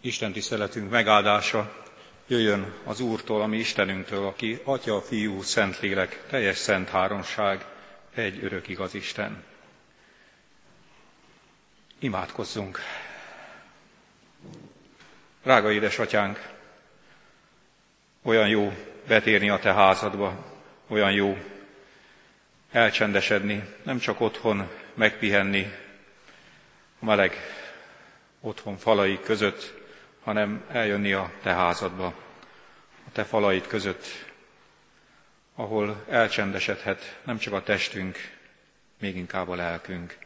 Isten tiszteletünk megáldása jöjjön az Úrtól, ami Istenünktől, aki Atya, Fiú, Szentlélek, teljes szent háromság, egy örök igaz Isten. Imádkozzunk! Drága édesatyánk, olyan jó betérni a te házadba, olyan jó elcsendesedni, nem csak otthon megpihenni, a meleg otthon falai között, hanem eljönni a te házadba, a te falait között, ahol elcsendesedhet nem csak a testünk, még inkább a lelkünk.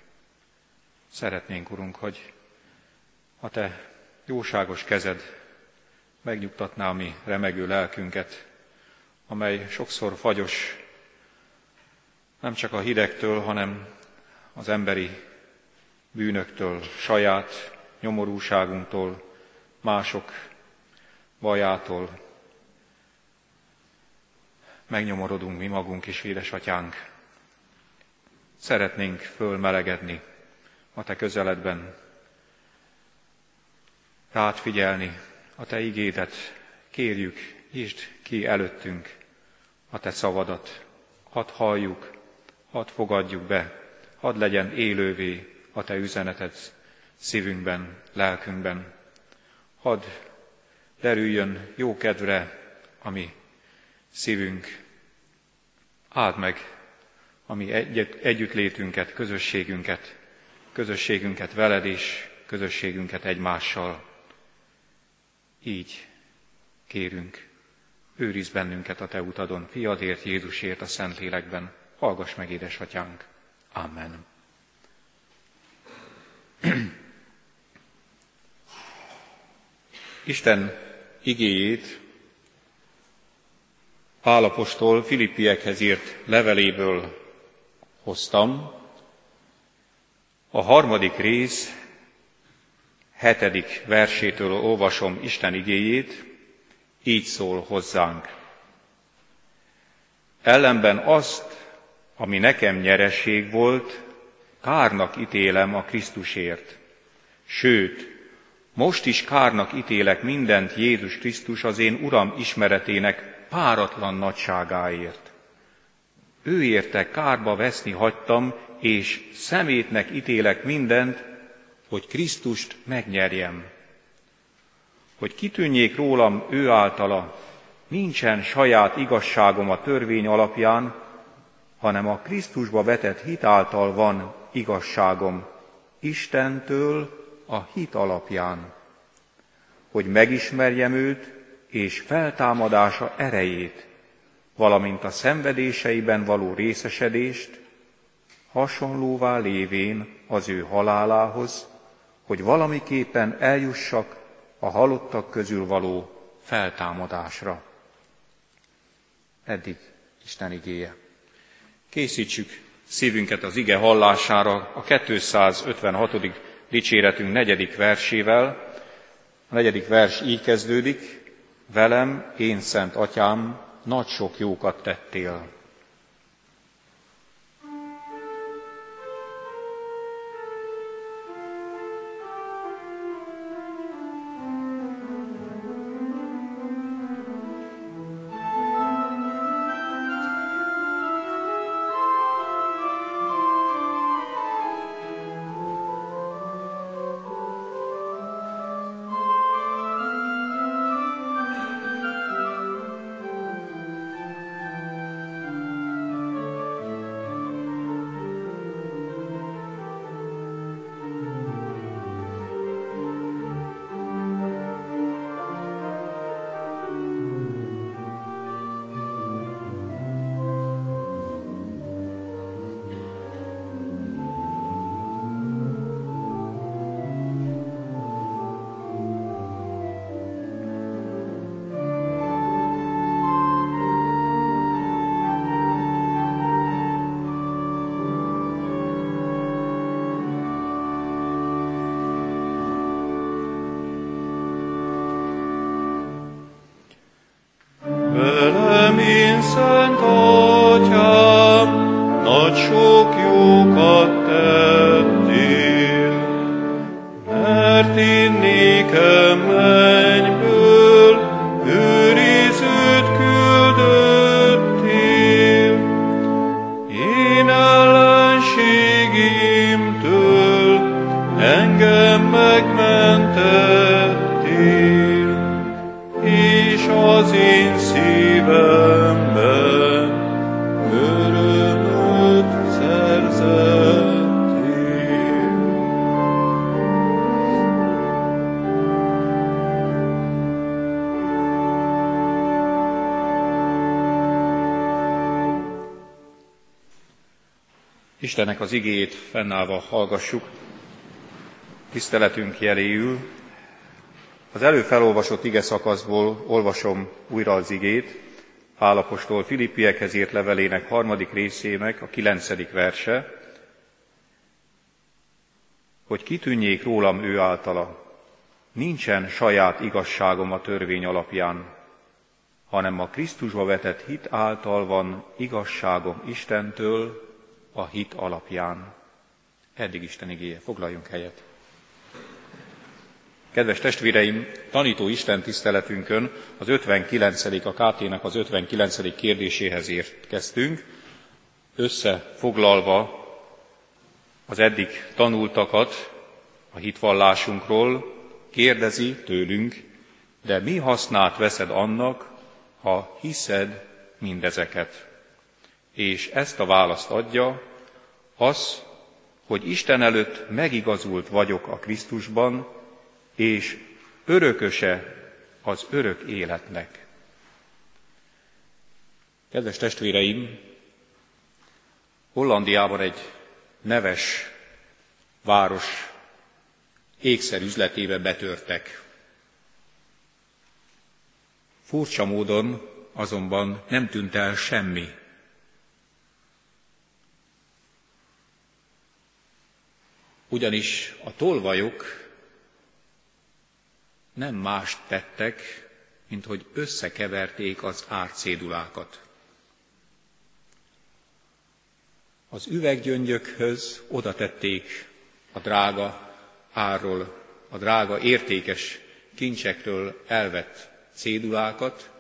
Szeretnénk, Urunk, hogy a te jóságos kezed megnyugtatná a mi remegő lelkünket, amely sokszor fagyos, nem csak a hidegtől, hanem az emberi bűnöktől, saját nyomorúságunktól, mások bajától. Megnyomorodunk mi magunk is, édesatyánk. Szeretnénk fölmelegedni a Te közeledben, rád figyelni, a Te igédet, kérjük, nyisd ki előttünk a Te szavadat, hadd halljuk, hadd fogadjuk be, hadd legyen élővé a Te üzeneted szívünkben, lelkünkben. Hadd derüljön jó kedvre a mi szívünk. Áld meg a mi együttlétünket, közösségünket, közösségünket veled és közösségünket egymással. Így kérünk, őriz bennünket a Te utadon, fiadért, Jézusért a Szentlélekben. Hallgass meg, édesatyánk. Amen. Isten igéjét Pálapostól Filippiekhez írt leveléből hoztam. A harmadik rész hetedik versétől olvasom Isten igéjét, így szól hozzánk. Ellenben azt, ami nekem nyereség volt, kárnak ítélem a Krisztusért. Sőt, most is kárnak ítélek mindent Jézus Krisztus az én Uram ismeretének páratlan nagyságáért. Ő érte kárba veszni hagytam, és szemétnek ítélek mindent, hogy Krisztust megnyerjem. Hogy kitűnjék rólam ő általa, nincsen saját igazságom a törvény alapján, hanem a Krisztusba vetett hit által van igazságom Istentől a hit alapján, hogy megismerjem őt és feltámadása erejét, valamint a szenvedéseiben való részesedést, hasonlóvá lévén az ő halálához, hogy valamiképpen eljussak a halottak közül való feltámadásra. Eddig Isten igéje. Készítsük szívünket az ige hallására a 256. dicséretünk negyedik versével. A negyedik vers így kezdődik, velem, én szent atyám, nagy sok jókat tettél. Istennek az igét fennállva hallgassuk, tiszteletünk jeléül. Az elő felolvasott ige szakaszból olvasom újra az igét, Pálapostól Filippiekhez írt levelének harmadik részének a kilencedik verse, hogy kitűnjék rólam ő általa. Nincsen saját igazságom a törvény alapján, hanem a Krisztusba vetett hit által van igazságom Istentől a hit alapján. Eddig Isten igéje. Foglaljunk helyet. Kedves testvéreim, tanító Isten tiszteletünkön az 59. a KT-nek az 59. kérdéséhez érkeztünk, összefoglalva az eddig tanultakat a hitvallásunkról, kérdezi tőlünk, de mi hasznát veszed annak, ha hiszed mindezeket? És ezt a választ adja, az, hogy Isten előtt megigazult vagyok a Krisztusban, és örököse az örök életnek. Kedves testvéreim, Hollandiában egy neves város ékszerüzletébe betörtek. Furcsa módon azonban nem tűnt el semmi. Ugyanis a tolvajok nem mást tettek, mint hogy összekeverték az árcédulákat. Az üveggyöngyökhöz oda tették a drága árról, a drága értékes kincsekről elvett cédulákat,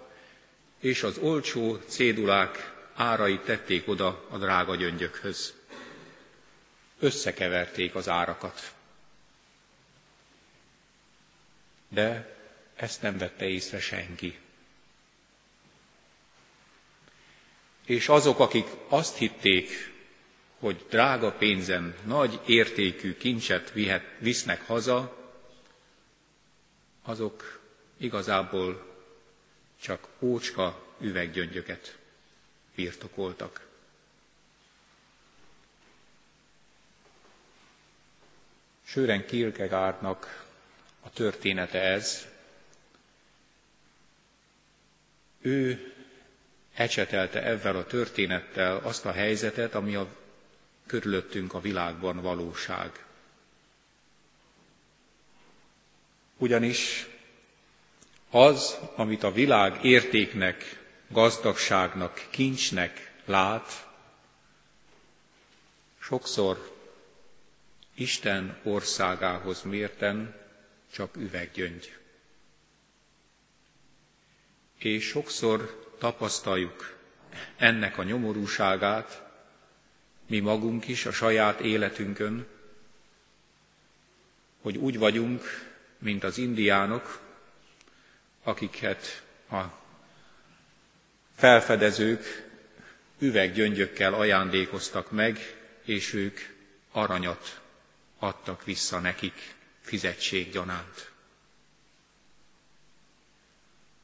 és az olcsó cédulák árait tették oda a drága gyöngyökhöz. Összekeverték az árakat. De ezt nem vette észre senki. És azok, akik azt hitték, hogy drága pénzen nagy értékű kincset vihet, visznek haza, azok igazából csak ócska üveggyöngyöket birtokoltak. Sören Kierkegaardnak a története ez. Ő ecsetelte ezzel a történettel azt a helyzetet, ami a körülöttünk a világban valóság. Ugyanis az, amit a világ értéknek, gazdagságnak, kincsnek lát, sokszor Isten országához mérten csak üveggyöngy. És sokszor tapasztaljuk ennek a nyomorúságát, mi magunk is a saját életünkön, hogy úgy vagyunk, mint az indiánok, akiket a felfedezők üveggyöngyökkel ajándékoztak meg, és ők aranyat adtak vissza nekik fizetséggyanánt.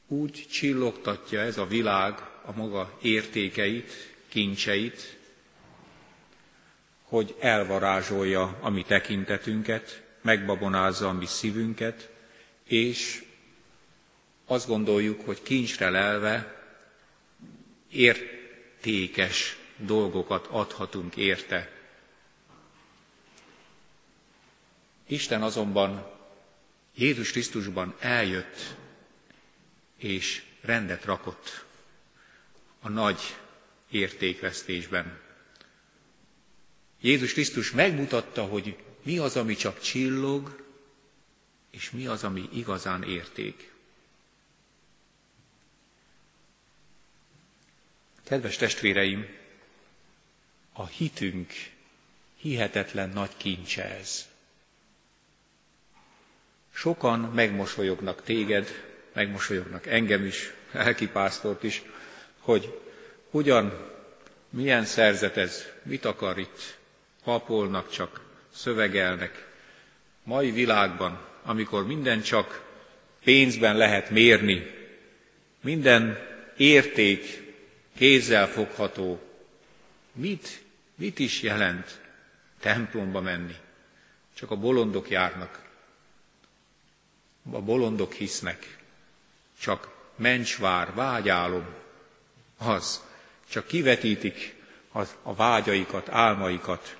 Úgy csillogtatja ez a világ a maga értékeit, kincseit, hogy elvarázsolja a mi tekintetünket, megbabonázza a mi szívünket, és azt gondoljuk, hogy kincsre lelve értékes dolgokat adhatunk érte. Isten azonban Jézus Krisztusban eljött és rendet rakott a nagy értékvesztésben. Jézus Krisztus megmutatta, hogy mi az, ami csak csillog, és mi az, ami igazán érték. Kedves testvéreim, a hitünk hihetetlen nagy kincse ez. Sokan megmosolyognak téged, megmosolyognak engem is, elkipásztort is, hogy ugyan milyen szerzet ez, mit akar itt, papolnak csak, szövegelnek. Mai világban, amikor minden csak pénzben lehet mérni, minden érték kézzel fogható, mit Mit is jelent templomba menni? Csak a bolondok járnak. A bolondok hisznek. Csak mencsvár, vágyálom. Az. Csak kivetítik a vágyaikat, álmaikat.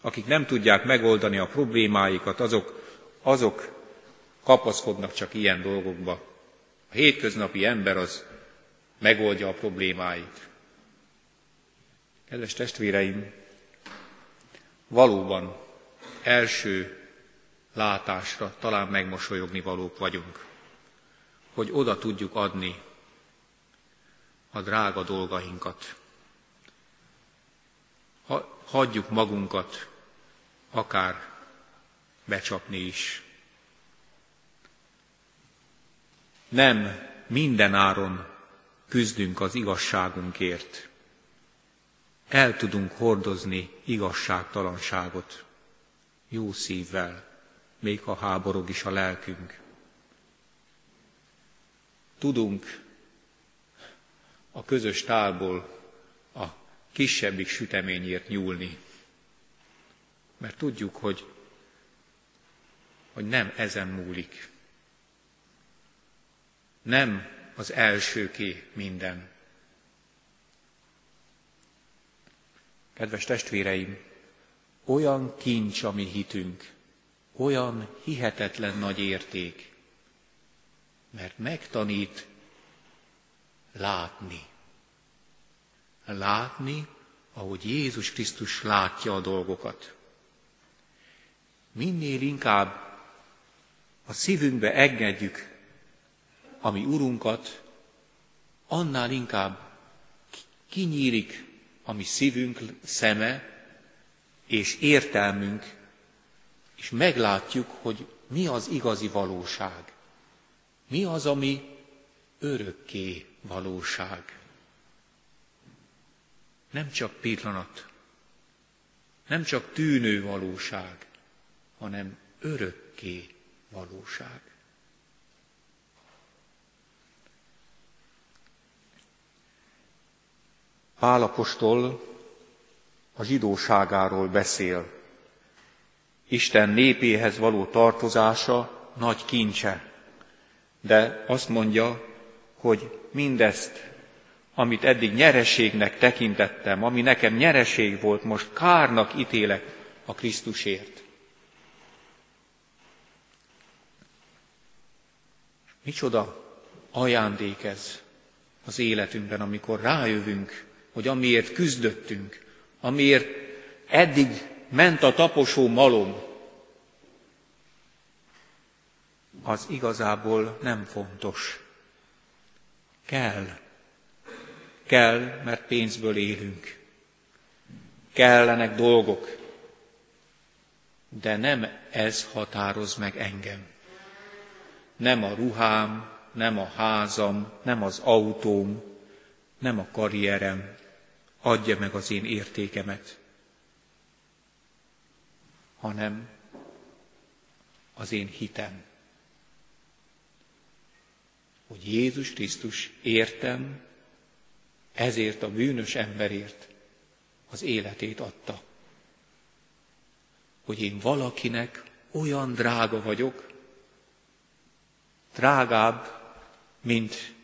Akik nem tudják megoldani a problémáikat, azok, azok kapaszkodnak csak ilyen dolgokba. A hétköznapi ember az megoldja a problémáit. Kedves testvéreim, valóban első látásra talán megmosolyogni valók vagyunk, hogy oda tudjuk adni a drága dolgainkat. Ha, hagyjuk magunkat akár becsapni is. Nem minden áron küzdünk az igazságunkért. El tudunk hordozni igazságtalanságot jó szívvel, még ha háborog is a lelkünk. Tudunk a közös tálból a kisebbik süteményért nyúlni, mert tudjuk, hogy, hogy nem ezen múlik. Nem az elsőké minden. Kedves testvéreim, olyan kincs a mi hitünk, olyan hihetetlen nagy érték, mert megtanít látni. Látni, ahogy Jézus Krisztus látja a dolgokat. Minél inkább a szívünkbe engedjük a mi Urunkat, annál inkább kinyílik a mi szívünk szeme és értelmünk, és meglátjuk, hogy mi az igazi valóság. Mi az, ami örökké valóság. Nem csak pillanat, nem csak tűnő valóság, hanem örökké valóság. Pálapostól a zsidóságáról beszél. Isten népéhez való tartozása nagy kincse, de azt mondja, hogy mindezt, amit eddig nyereségnek tekintettem, ami nekem nyereség volt, most kárnak ítélek a Krisztusért. Micsoda ajándék ez az életünkben, amikor rájövünk, hogy amiért küzdöttünk, amiért eddig ment a taposó malom, az igazából nem fontos. Kell. Kell, mert pénzből élünk. Kellenek dolgok. De nem ez határoz meg engem. Nem a ruhám, nem a házam, nem az autóm, nem a karrierem, adja meg az én értékemet, hanem az én hitem. Hogy Jézus Krisztus értem, ezért a bűnös emberért az életét adta. Hogy én valakinek olyan drága vagyok, drágább, mint,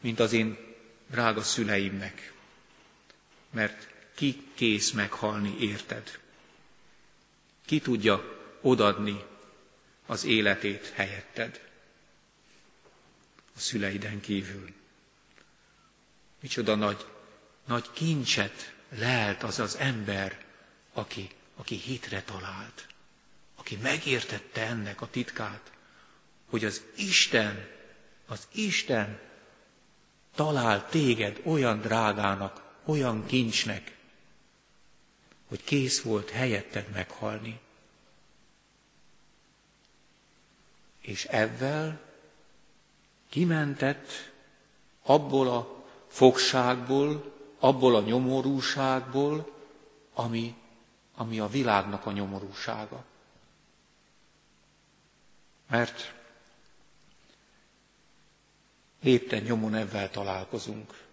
mint az én drága szüleimnek mert ki kész meghalni érted? Ki tudja odadni az életét helyetted? A szüleiden kívül. Micsoda nagy, nagy kincset lelt az az ember, aki, aki hitre talált, aki megértette ennek a titkát, hogy az Isten, az Isten talál téged olyan drágának, olyan kincsnek, hogy kész volt helyetted meghalni. És ezzel kimentett abból a fogságból, abból a nyomorúságból, ami, ami a világnak a nyomorúsága. Mert lépten nyomon ebben találkozunk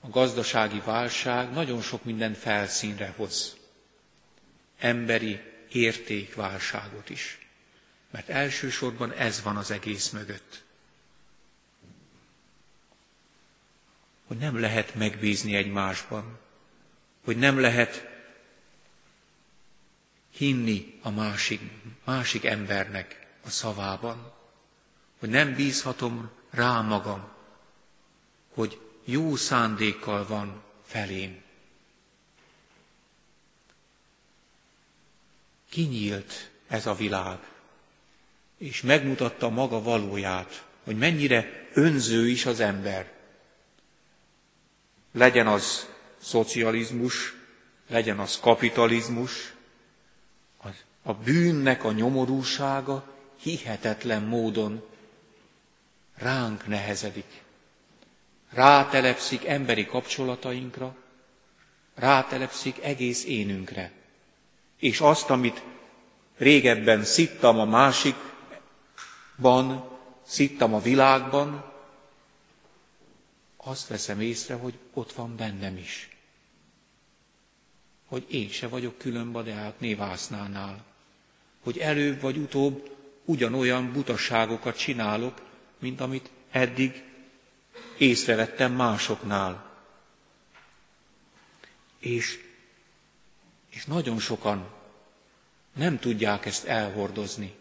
a gazdasági válság nagyon sok minden felszínre hoz. Emberi értékválságot is. Mert elsősorban ez van az egész mögött. Hogy nem lehet megbízni egymásban, hogy nem lehet hinni a másik, másik embernek a szavában, hogy nem bízhatom rá magam, hogy jó szándékkal van felém. Kinyílt ez a világ, és megmutatta maga valóját, hogy mennyire önző is az ember. Legyen az szocializmus, legyen az kapitalizmus, a bűnnek a nyomorúsága hihetetlen módon ránk nehezedik. Rátelepszik emberi kapcsolatainkra, rátelepszik egész énünkre. És azt, amit régebben szittam a másikban, szittam a világban, azt veszem észre, hogy ott van bennem is. Hogy én se vagyok külön Deák névásznánál. Hogy előbb vagy utóbb ugyanolyan butaságokat csinálok, mint amit eddig észrevettem másoknál. És, és nagyon sokan nem tudják ezt elhordozni.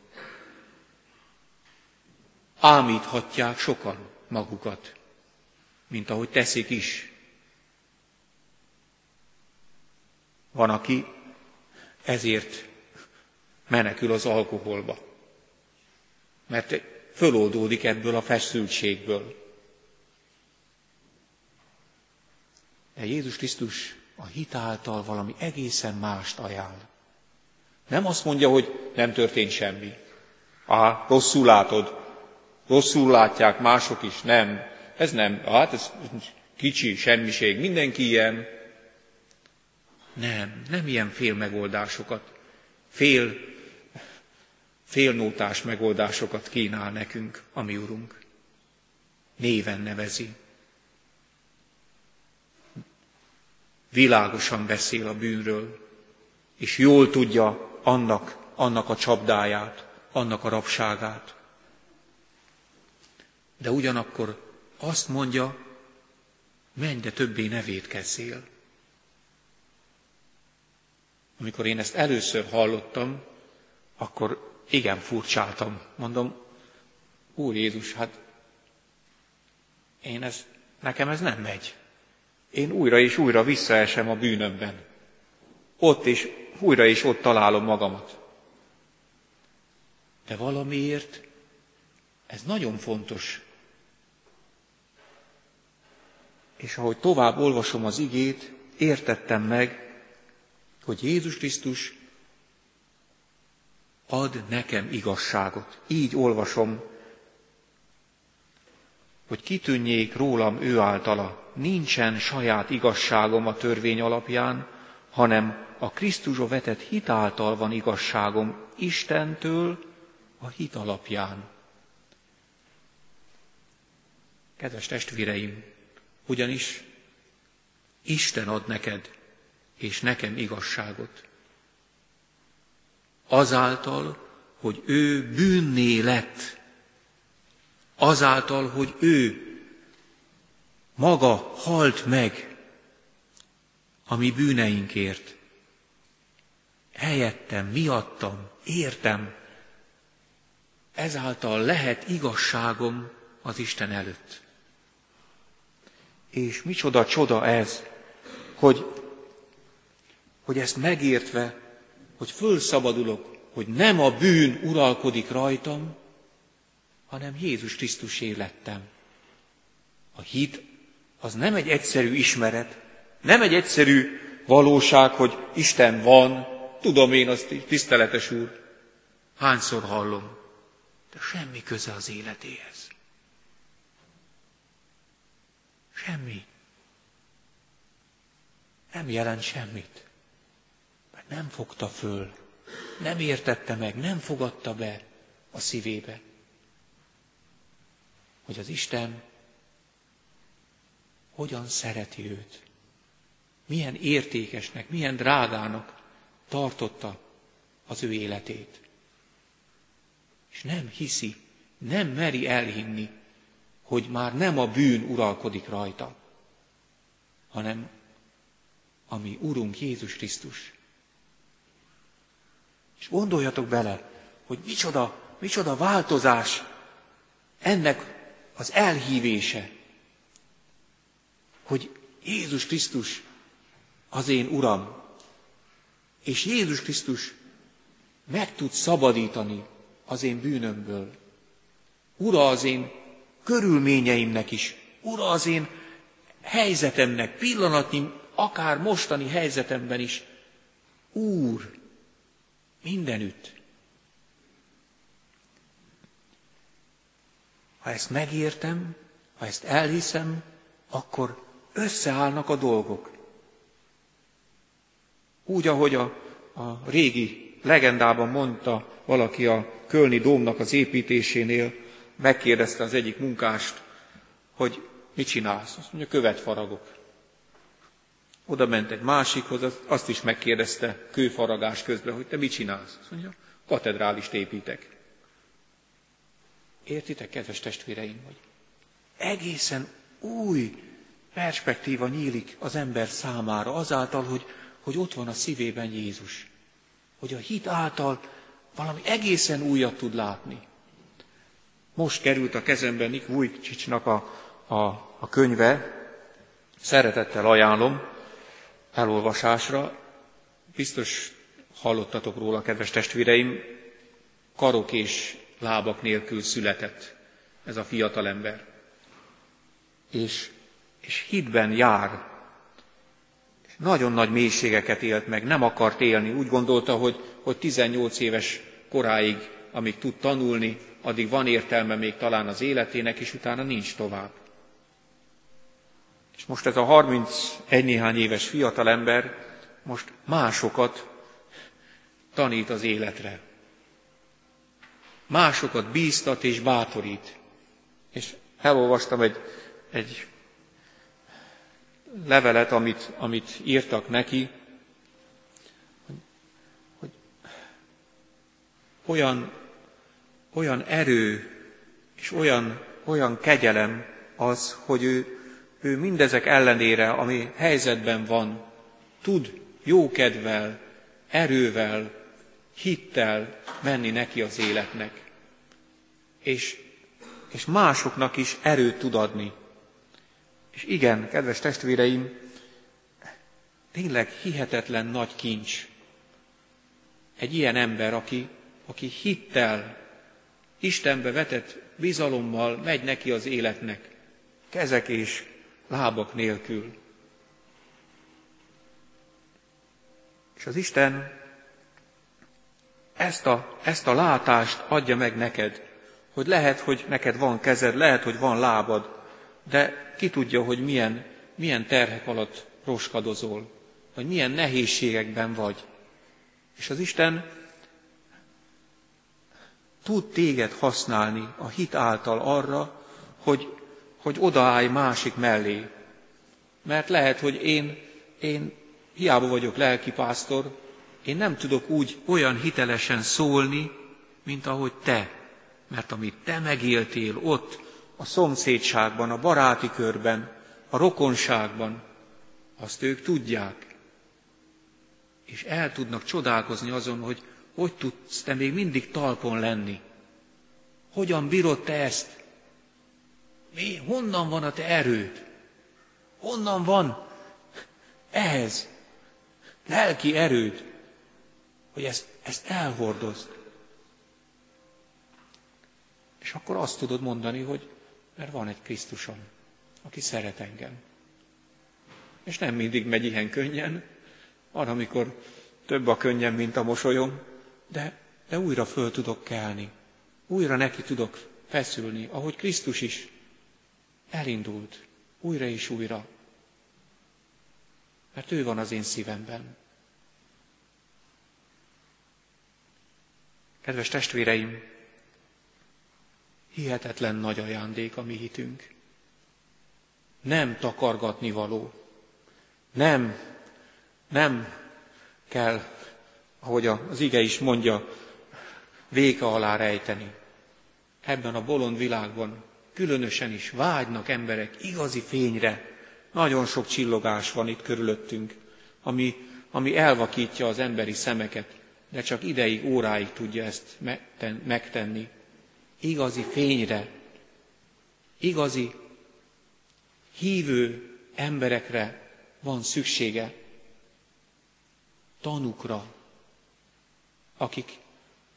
Ámíthatják sokan magukat, mint ahogy teszik is. Van, aki ezért menekül az alkoholba, mert föloldódik ebből a feszültségből. Jézus Krisztus a hitáltal valami egészen mást ajánl. Nem azt mondja, hogy nem történt semmi. Á, rosszul látod, rosszul látják mások is, nem. Ez nem, hát ez kicsi, semmiség, mindenki ilyen. Nem, nem ilyen fél megoldásokat, fél, félnótás megoldásokat kínál nekünk, ami Urunk. Néven nevezi. Világosan beszél a bűnről, és jól tudja annak, annak a csapdáját, annak a rabságát. De ugyanakkor azt mondja, menj, de többé ne védkezzél. Amikor én ezt először hallottam, akkor igen furcsáltam. Mondom, Úr Jézus, hát én ez, nekem ez nem megy. Én újra és újra visszaesem a bűnömben. Ott is újra is ott találom magamat. De valamiért ez nagyon fontos. És ahogy tovább olvasom az igét, értettem meg, hogy Jézus Krisztus ad nekem igazságot. Így olvasom, hogy kitűnjék rólam ő általa. Nincsen saját igazságom a törvény alapján, hanem a Krisztusra vetett hit által van igazságom Istentől a hit alapján. Kedves testvéreim, ugyanis Isten ad neked és nekem igazságot. Azáltal, hogy ő bűnné lett, azáltal, hogy ő maga halt meg a mi bűneinkért helyettem, miattam, értem, ezáltal lehet igazságom az Isten előtt. És micsoda csoda ez, hogy, hogy ezt megértve, hogy fölszabadulok, hogy nem a bűn uralkodik rajtam, hanem Jézus Krisztus élettem. A hit az nem egy egyszerű ismeret, nem egy egyszerű valóság, hogy Isten van, Tudom én azt, tiszteletes úr, hányszor hallom, de semmi köze az életéhez. Semmi. Nem jelent semmit. Mert nem fogta föl, nem értette meg, nem fogadta be a szívébe, hogy az Isten hogyan szereti őt. Milyen értékesnek, milyen drágának tartotta az ő életét. És nem hiszi, nem meri elhinni, hogy már nem a bűn uralkodik rajta, hanem ami Urunk Jézus Krisztus. És gondoljatok bele, hogy micsoda, micsoda változás ennek az elhívése, hogy Jézus Krisztus az én Uram, és Jézus Krisztus meg tud szabadítani az én bűnömből. Ura az én körülményeimnek is, ura az én helyzetemnek, pillanatnyi, akár mostani helyzetemben is. Úr, mindenütt. Ha ezt megértem, ha ezt elhiszem, akkor összeállnak a dolgok. Úgy, ahogy a, a régi legendában mondta valaki a Kölni Dómnak az építésénél, megkérdezte az egyik munkást, hogy mit csinálsz? Azt mondja, követ faragok. Oda ment egy másikhoz, azt is megkérdezte kőfaragás közben, hogy te mit csinálsz? Azt mondja, katedrálist építek. Értitek, kedves testvéreim, hogy egészen új perspektíva nyílik az ember számára azáltal, hogy, hogy ott van a szívében Jézus. Hogy a hit által valami egészen újat tud látni. Most került a kezembe Nick Vujcsicsnak a, a, a könyve, szeretettel ajánlom elolvasásra. Biztos hallottatok róla, kedves testvéreim, karok és lábak nélkül született ez a fiatalember. És, és hitben jár. És nagyon nagy mélységeket élt meg, nem akart élni. Úgy gondolta, hogy, hogy 18 éves koráig, amíg tud tanulni, addig van értelme még talán az életének, és utána nincs tovább. És most ez a 31 néhány éves fiatalember most másokat tanít az életre. Másokat bíztat és bátorít. És elolvastam egy, egy levelet, amit, amit írtak neki, hogy, hogy olyan, olyan erő és olyan, olyan kegyelem az, hogy ő, ő mindezek ellenére, ami helyzetben van, tud jókedvel, erővel, hittel menni neki az életnek. És, és másoknak is erőt tud adni. És igen, kedves testvéreim, tényleg hihetetlen nagy kincs. Egy ilyen ember, aki, aki hittel, Istenbe vetett bizalommal megy neki az életnek, kezek és lábak nélkül. És az Isten ezt a, ezt a látást adja meg neked, hogy lehet, hogy neked van kezed, lehet, hogy van lábad, de ki tudja, hogy milyen, milyen terhek alatt roskadozol, vagy milyen nehézségekben vagy. És az Isten tud téged használni a hit által arra, hogy, hogy odaállj másik mellé. Mert lehet, hogy én, én hiába vagyok lelkipásztor, én nem tudok úgy olyan hitelesen szólni, mint ahogy te. Mert amit te megéltél ott, a szomszédságban, a baráti körben, a rokonságban, azt ők tudják. És el tudnak csodálkozni azon, hogy hogy tudsz te még mindig talpon lenni. Hogyan bírod te ezt? Mi, honnan van a te erőd? Honnan van ehhez lelki erőd? hogy ezt, ezt elhordozd. És akkor azt tudod mondani, hogy mert van egy Krisztusom, aki szeret engem. És nem mindig megy ilyen könnyen, van, amikor több a könnyen, mint a mosolyom, de, de újra föl tudok kelni, újra neki tudok feszülni, ahogy Krisztus is elindult, újra és újra. Mert ő van az én szívemben. Kedves testvéreim, hihetetlen nagy ajándék a mi hitünk. nem takargatni való. Nem, nem kell, ahogy az ige is mondja, véka alá rejteni. Ebben a bolond világban különösen is vágynak emberek igazi fényre. Nagyon sok csillogás van itt körülöttünk, ami, ami elvakítja az emberi szemeket, de csak ideig, óráig tudja ezt megtenni. Igazi fényre, igazi hívő emberekre van szüksége, tanukra, akik,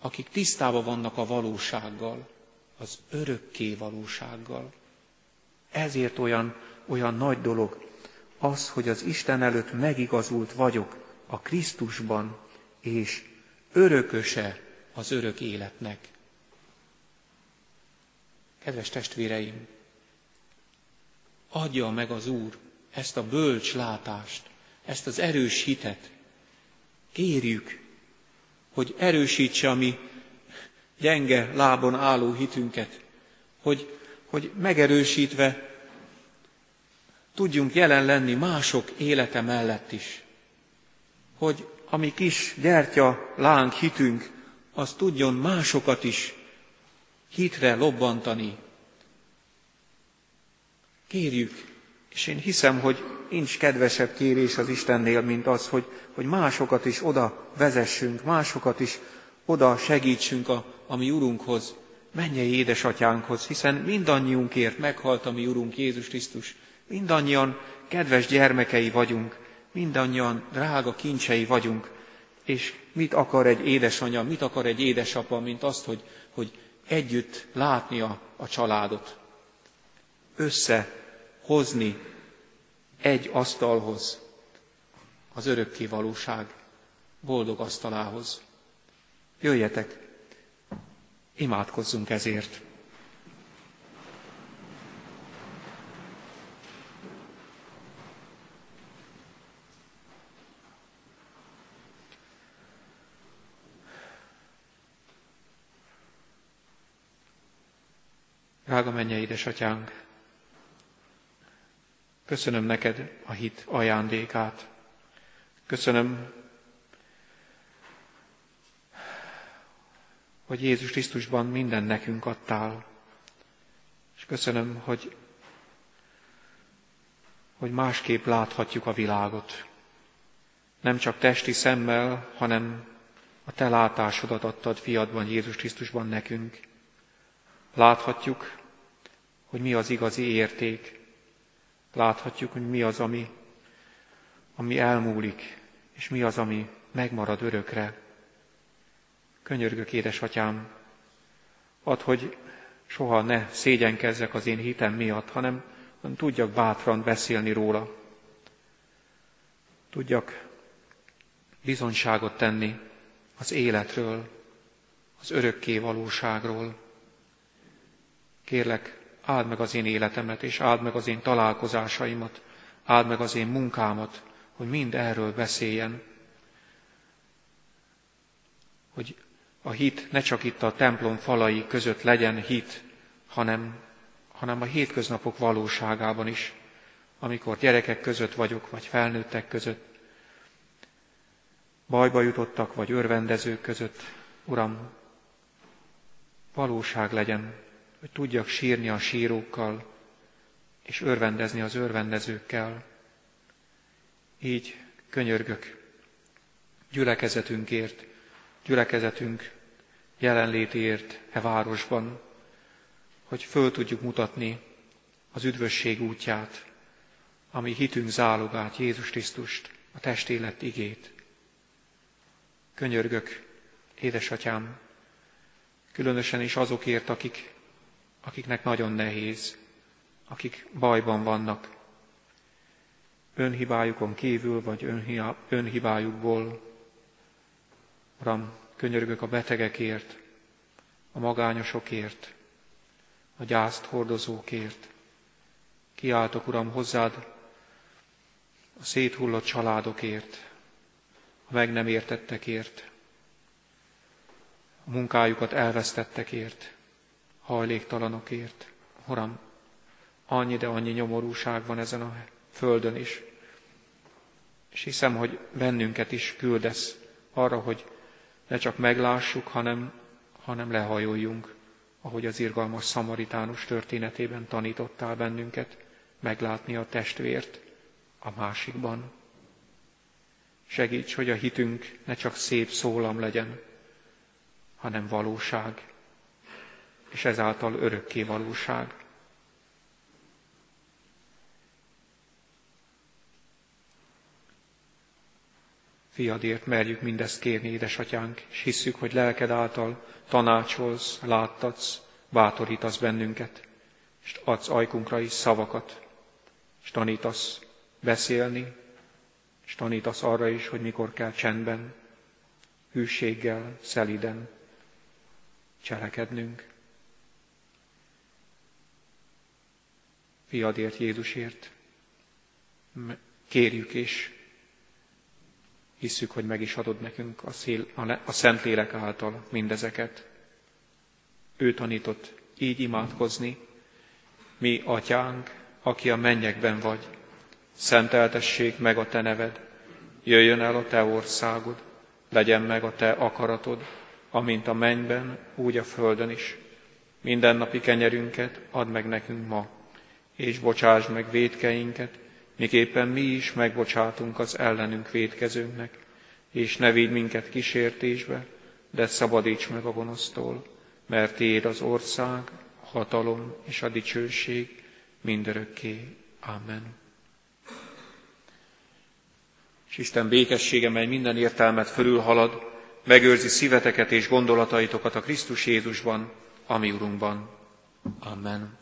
akik tisztában vannak a valósággal, az örökké valósággal. Ezért olyan, olyan nagy dolog az, hogy az Isten előtt megigazult vagyok a Krisztusban, és örököse az örök életnek. Kedves testvéreim, adja meg az Úr ezt a bölcs látást, ezt az erős hitet. Kérjük, hogy erősítse a mi gyenge lábon álló hitünket, hogy, hogy megerősítve tudjunk jelen lenni mások élete mellett is. Hogy a mi kis gyertya láng hitünk, az tudjon másokat is hitre lobbantani. Kérjük, és én hiszem, hogy nincs kedvesebb kérés az Istennél, mint az, hogy, hogy másokat is oda vezessünk, másokat is oda segítsünk a, a mi Urunkhoz, mennyei édesatyánkhoz, hiszen mindannyiunkért meghalt a mi Urunk Jézus Krisztus. Mindannyian kedves gyermekei vagyunk, mindannyian drága kincsei vagyunk, és mit akar egy édesanyja, mit akar egy édesapa, mint azt, hogy, hogy együtt látni a, a családot, összehozni egy asztalhoz, az örökké valóság boldog asztalához. Jöjjetek, imádkozzunk ezért. Drága menje, édesatyánk, köszönöm neked a hit ajándékát. Köszönöm, hogy Jézus Krisztusban minden nekünk adtál. És köszönöm, hogy, hogy másképp láthatjuk a világot. Nem csak testi szemmel, hanem a te látásodat adtad fiadban, Jézus Krisztusban nekünk. Láthatjuk, hogy mi az igazi érték. Láthatjuk, hogy mi az, ami, ami elmúlik, és mi az, ami megmarad örökre. Könyörgök, édesatyám, add, hogy soha ne szégyenkezzek az én hitem miatt, hanem, hanem tudjak bátran beszélni róla. Tudjak bizonyságot tenni az életről, az örökké valóságról. Kérlek, áld meg az én életemet, és áld meg az én találkozásaimat, áld meg az én munkámat, hogy mind erről beszéljen. Hogy a hit ne csak itt a templom falai között legyen hit, hanem, hanem a hétköznapok valóságában is, amikor gyerekek között vagyok, vagy felnőttek között, bajba jutottak, vagy örvendezők között, Uram, valóság legyen, hogy tudjak sírni a sírókkal, és örvendezni az örvendezőkkel. Így könyörgök gyülekezetünkért, gyülekezetünk jelenlétért e városban, hogy föl tudjuk mutatni az üdvösség útját, ami hitünk zálogát, Jézus Krisztust, a testélet igét. Könyörgök, édesatyám, különösen is azokért, akik, akiknek nagyon nehéz, akik bajban vannak, önhibájukon kívül, vagy önhibájukból. Uram, könyörgök a betegekért, a magányosokért, a gyászt hordozókért. Kiáltok, Uram, hozzád a széthullott családokért, a meg nem értettekért, a munkájukat elvesztettekért, hajléktalanokért. Uram, annyi, de annyi nyomorúság van ezen a földön is. És hiszem, hogy bennünket is küldesz arra, hogy ne csak meglássuk, hanem, hanem lehajoljunk, ahogy az irgalmas szamaritánus történetében tanítottál bennünket, meglátni a testvért a másikban. Segíts, hogy a hitünk ne csak szép szólam legyen, hanem valóság, és ezáltal örökké valóság. Fiadért merjük mindezt kérni, édesatyánk, és hisszük, hogy lelked által tanácsolsz, láttatsz, bátorítasz bennünket, és adsz ajkunkra is szavakat, és tanítasz beszélni, és tanítasz arra is, hogy mikor kell csendben, hűséggel, szeliden cselekednünk. Fiadért, Jézusért kérjük és hisszük, hogy meg is adod nekünk a, szél, a, a Szentlélek által mindezeket. Ő tanított így imádkozni, mi, atyánk, aki a mennyekben vagy, szenteltessék meg a te neved, jöjjön el a te országod, legyen meg a te akaratod, amint a mennyben, úgy a földön is. Mindennapi kenyerünket add meg nekünk ma, és bocsáss meg védkeinket, miképpen mi is megbocsátunk az ellenünk védkezőnknek, és ne védj minket kísértésbe, de szabadíts meg a gonosztól, mert Tiéd az ország, a hatalom és a dicsőség mindörökké. Amen. És Isten békessége, mely minden értelmet fölülhalad, megőrzi szíveteket és gondolataitokat a Krisztus Jézusban, ami Urunkban. Amen.